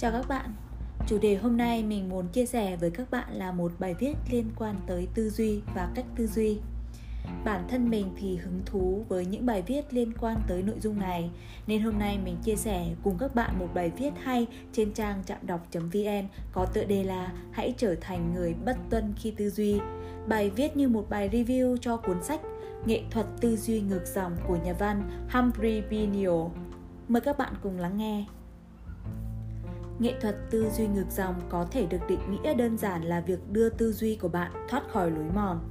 Chào các bạn. Chủ đề hôm nay mình muốn chia sẻ với các bạn là một bài viết liên quan tới tư duy và cách tư duy. Bản thân mình thì hứng thú với những bài viết liên quan tới nội dung này, nên hôm nay mình chia sẻ cùng các bạn một bài viết hay trên trang chạm đọc.vn có tựa đề là Hãy trở thành người bất tuân khi tư duy. Bài viết như một bài review cho cuốn sách Nghệ thuật tư duy ngược dòng của nhà văn Humphrey Benio. Mời các bạn cùng lắng nghe. Nghệ thuật tư duy ngược dòng có thể được định nghĩa đơn giản là việc đưa tư duy của bạn thoát khỏi lối mòn.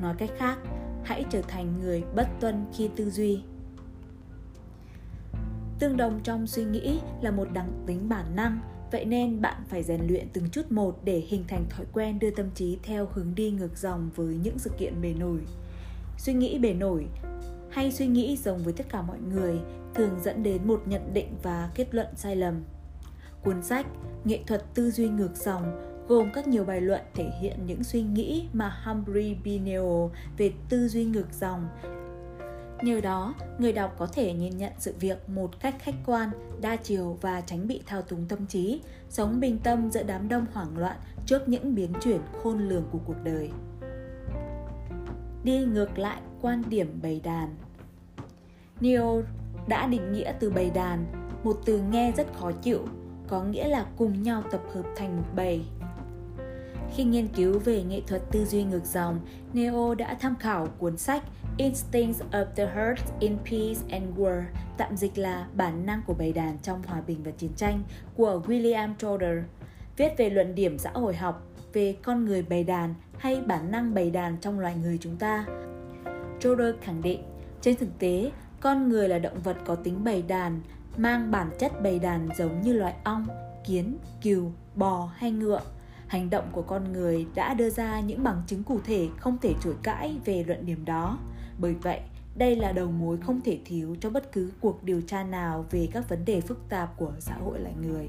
Nói cách khác, hãy trở thành người bất tuân khi tư duy. Tương đồng trong suy nghĩ là một đặc tính bản năng, vậy nên bạn phải rèn luyện từng chút một để hình thành thói quen đưa tâm trí theo hướng đi ngược dòng với những sự kiện bề nổi. Suy nghĩ bề nổi hay suy nghĩ giống với tất cả mọi người thường dẫn đến một nhận định và kết luận sai lầm Cuốn sách Nghệ thuật tư duy ngược dòng gồm các nhiều bài luận thể hiện những suy nghĩ mà Humphrey Bineo về tư duy ngược dòng. Nhờ đó, người đọc có thể nhìn nhận sự việc một cách khách quan, đa chiều và tránh bị thao túng tâm trí, sống bình tâm giữa đám đông hoảng loạn trước những biến chuyển khôn lường của cuộc đời. Đi ngược lại quan điểm bầy đàn Neo đã định nghĩa từ bầy đàn, một từ nghe rất khó chịu có nghĩa là cùng nhau tập hợp thành một bầy. Khi nghiên cứu về nghệ thuật tư duy ngược dòng, Neo đã tham khảo cuốn sách Instincts of the Herd in Peace and War, tạm dịch là Bản năng của bầy đàn trong hòa bình và chiến tranh của William Trotter, viết về luận điểm xã hội học về con người bầy đàn hay bản năng bầy đàn trong loài người chúng ta. Trotter khẳng định, trên thực tế, con người là động vật có tính bầy đàn mang bản chất bầy đàn giống như loài ong, kiến, cừu, bò hay ngựa. Hành động của con người đã đưa ra những bằng chứng cụ thể không thể chối cãi về luận điểm đó. Bởi vậy, đây là đầu mối không thể thiếu cho bất cứ cuộc điều tra nào về các vấn đề phức tạp của xã hội loài người.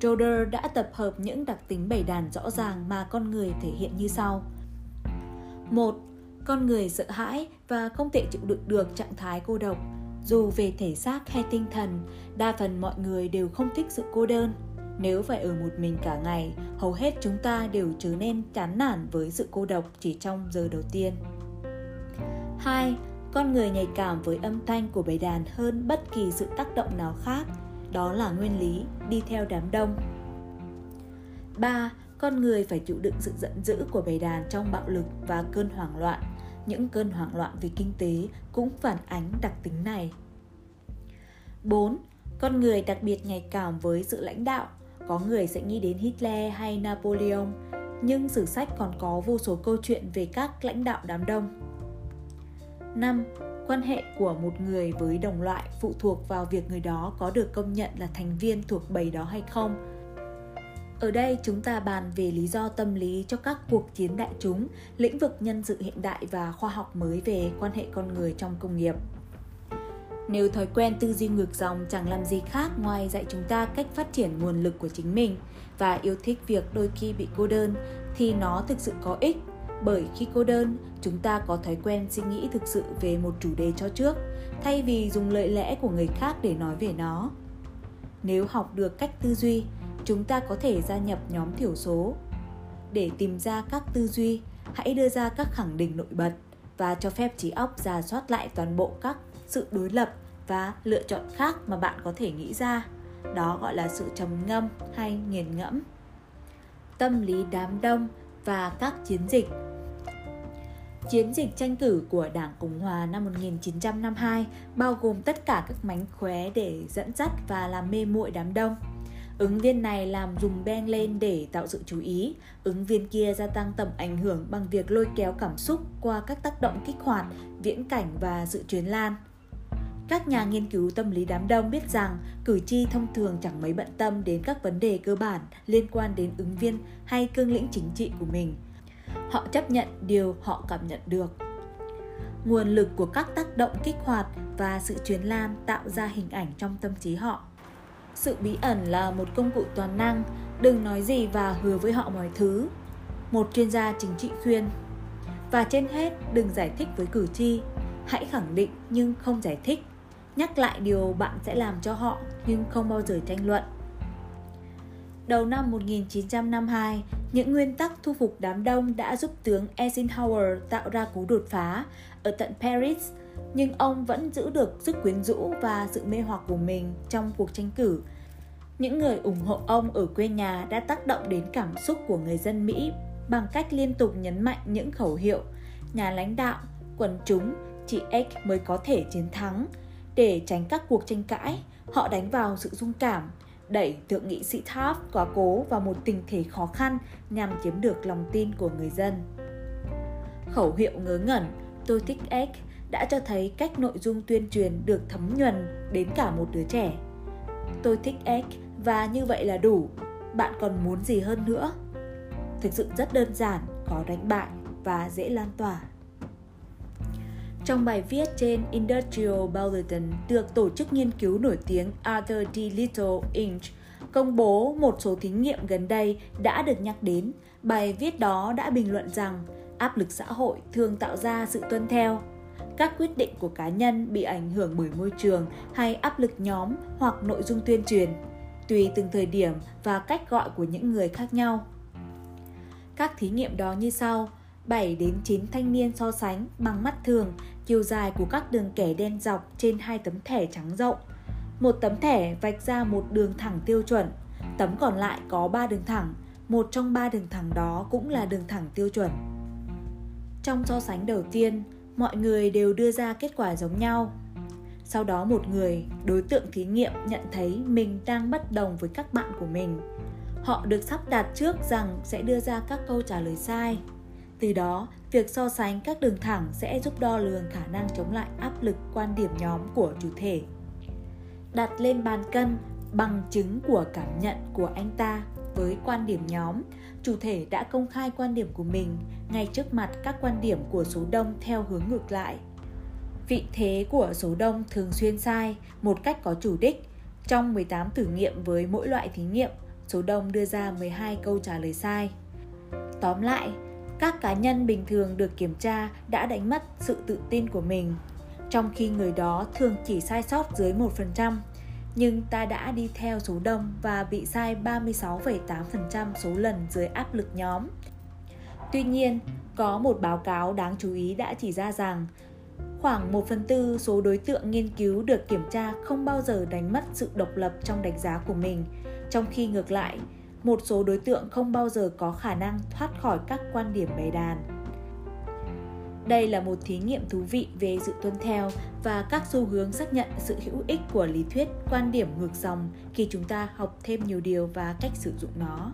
Troder đã tập hợp những đặc tính bầy đàn rõ ràng mà con người thể hiện như sau. một Con người sợ hãi và không thể chịu đựng được trạng thái cô độc, dù về thể xác hay tinh thần, đa phần mọi người đều không thích sự cô đơn. Nếu phải ở một mình cả ngày, hầu hết chúng ta đều trở nên chán nản với sự cô độc chỉ trong giờ đầu tiên. 2. Con người nhạy cảm với âm thanh của bầy đàn hơn bất kỳ sự tác động nào khác. Đó là nguyên lý đi theo đám đông. 3. Con người phải chịu đựng sự giận dữ của bầy đàn trong bạo lực và cơn hoảng loạn những cơn hoảng loạn về kinh tế cũng phản ánh đặc tính này. 4. Con người đặc biệt nhạy cảm với sự lãnh đạo. Có người sẽ nghĩ đến Hitler hay Napoleon, nhưng sử sách còn có vô số câu chuyện về các lãnh đạo đám đông. 5. Quan hệ của một người với đồng loại phụ thuộc vào việc người đó có được công nhận là thành viên thuộc bầy đó hay không ở đây chúng ta bàn về lý do tâm lý cho các cuộc chiến đại chúng, lĩnh vực nhân sự hiện đại và khoa học mới về quan hệ con người trong công nghiệp. Nếu thói quen tư duy ngược dòng chẳng làm gì khác ngoài dạy chúng ta cách phát triển nguồn lực của chính mình và yêu thích việc đôi khi bị cô đơn thì nó thực sự có ích bởi khi cô đơn chúng ta có thói quen suy nghĩ thực sự về một chủ đề cho trước thay vì dùng lợi lẽ của người khác để nói về nó nếu học được cách tư duy chúng ta có thể gia nhập nhóm thiểu số. Để tìm ra các tư duy, hãy đưa ra các khẳng định nổi bật và cho phép trí óc giả soát lại toàn bộ các sự đối lập và lựa chọn khác mà bạn có thể nghĩ ra. Đó gọi là sự trầm ngâm hay nghiền ngẫm. Tâm lý đám đông và các chiến dịch. Chiến dịch tranh cử của Đảng Cộng Hòa năm 1952 bao gồm tất cả các mánh khóe để dẫn dắt và làm mê muội đám đông. Ứng viên này làm dùng beng lên để tạo sự chú ý, ứng viên kia gia tăng tầm ảnh hưởng bằng việc lôi kéo cảm xúc qua các tác động kích hoạt, viễn cảnh và sự truyền lan. Các nhà nghiên cứu tâm lý đám đông biết rằng cử tri thông thường chẳng mấy bận tâm đến các vấn đề cơ bản liên quan đến ứng viên hay cương lĩnh chính trị của mình. Họ chấp nhận điều họ cảm nhận được. Nguồn lực của các tác động kích hoạt và sự truyền lan tạo ra hình ảnh trong tâm trí họ sự bí ẩn là một công cụ toàn năng, đừng nói gì và hứa với họ mọi thứ. Một chuyên gia chính trị khuyên. Và trên hết, đừng giải thích với cử tri, hãy khẳng định nhưng không giải thích. nhắc lại điều bạn sẽ làm cho họ nhưng không bao giờ tranh luận. Đầu năm 1952, những nguyên tắc thu phục đám đông đã giúp tướng Eisenhower tạo ra cú đột phá ở tận Paris, nhưng ông vẫn giữ được sức quyến rũ và sự mê hoặc của mình trong cuộc tranh cử. Những người ủng hộ ông ở quê nhà đã tác động đến cảm xúc của người dân Mỹ bằng cách liên tục nhấn mạnh những khẩu hiệu nhà lãnh đạo, quần chúng, chị X mới có thể chiến thắng. Để tránh các cuộc tranh cãi, họ đánh vào sự dung cảm, đẩy thượng nghị sĩ Taft quá cố vào một tình thế khó khăn nhằm chiếm được lòng tin của người dân. Khẩu hiệu ngớ ngẩn tôi thích X đã cho thấy cách nội dung tuyên truyền được thấm nhuần đến cả một đứa trẻ. Tôi thích X và như vậy là đủ, bạn còn muốn gì hơn nữa? Thực sự rất đơn giản, có đánh bại và dễ lan tỏa. Trong bài viết trên Industrial Bulletin được tổ chức nghiên cứu nổi tiếng Arthur D. Little Inc. công bố một số thí nghiệm gần đây đã được nhắc đến. Bài viết đó đã bình luận rằng áp lực xã hội thường tạo ra sự tuân theo. Các quyết định của cá nhân bị ảnh hưởng bởi môi trường hay áp lực nhóm hoặc nội dung tuyên truyền, tùy từng thời điểm và cách gọi của những người khác nhau. Các thí nghiệm đó như sau: 7 đến 9 thanh niên so sánh bằng mắt thường chiều dài của các đường kẻ đen dọc trên hai tấm thẻ trắng rộng. Một tấm thẻ vạch ra một đường thẳng tiêu chuẩn, tấm còn lại có 3 đường thẳng, một trong ba đường thẳng đó cũng là đường thẳng tiêu chuẩn. Trong so sánh đầu tiên, mọi người đều đưa ra kết quả giống nhau. Sau đó một người, đối tượng thí nghiệm nhận thấy mình đang bất đồng với các bạn của mình. Họ được sắp đặt trước rằng sẽ đưa ra các câu trả lời sai. Từ đó, việc so sánh các đường thẳng sẽ giúp đo lường khả năng chống lại áp lực quan điểm nhóm của chủ thể. Đặt lên bàn cân bằng chứng của cảm nhận của anh ta với quan điểm nhóm, chủ thể đã công khai quan điểm của mình ngay trước mặt các quan điểm của số đông theo hướng ngược lại. Vị thế của số đông thường xuyên sai một cách có chủ đích. Trong 18 thử nghiệm với mỗi loại thí nghiệm, số đông đưa ra 12 câu trả lời sai. Tóm lại, các cá nhân bình thường được kiểm tra đã đánh mất sự tự tin của mình, trong khi người đó thường chỉ sai sót dưới 1%, nhưng ta đã đi theo số đông và bị sai 36,8% số lần dưới áp lực nhóm. Tuy nhiên, có một báo cáo đáng chú ý đã chỉ ra rằng khoảng 1 phần tư số đối tượng nghiên cứu được kiểm tra không bao giờ đánh mất sự độc lập trong đánh giá của mình, trong khi ngược lại, một số đối tượng không bao giờ có khả năng thoát khỏi các quan điểm bày đàn. Đây là một thí nghiệm thú vị về sự tuân theo và các xu hướng xác nhận sự hữu ích của lý thuyết quan điểm ngược dòng khi chúng ta học thêm nhiều điều và cách sử dụng nó.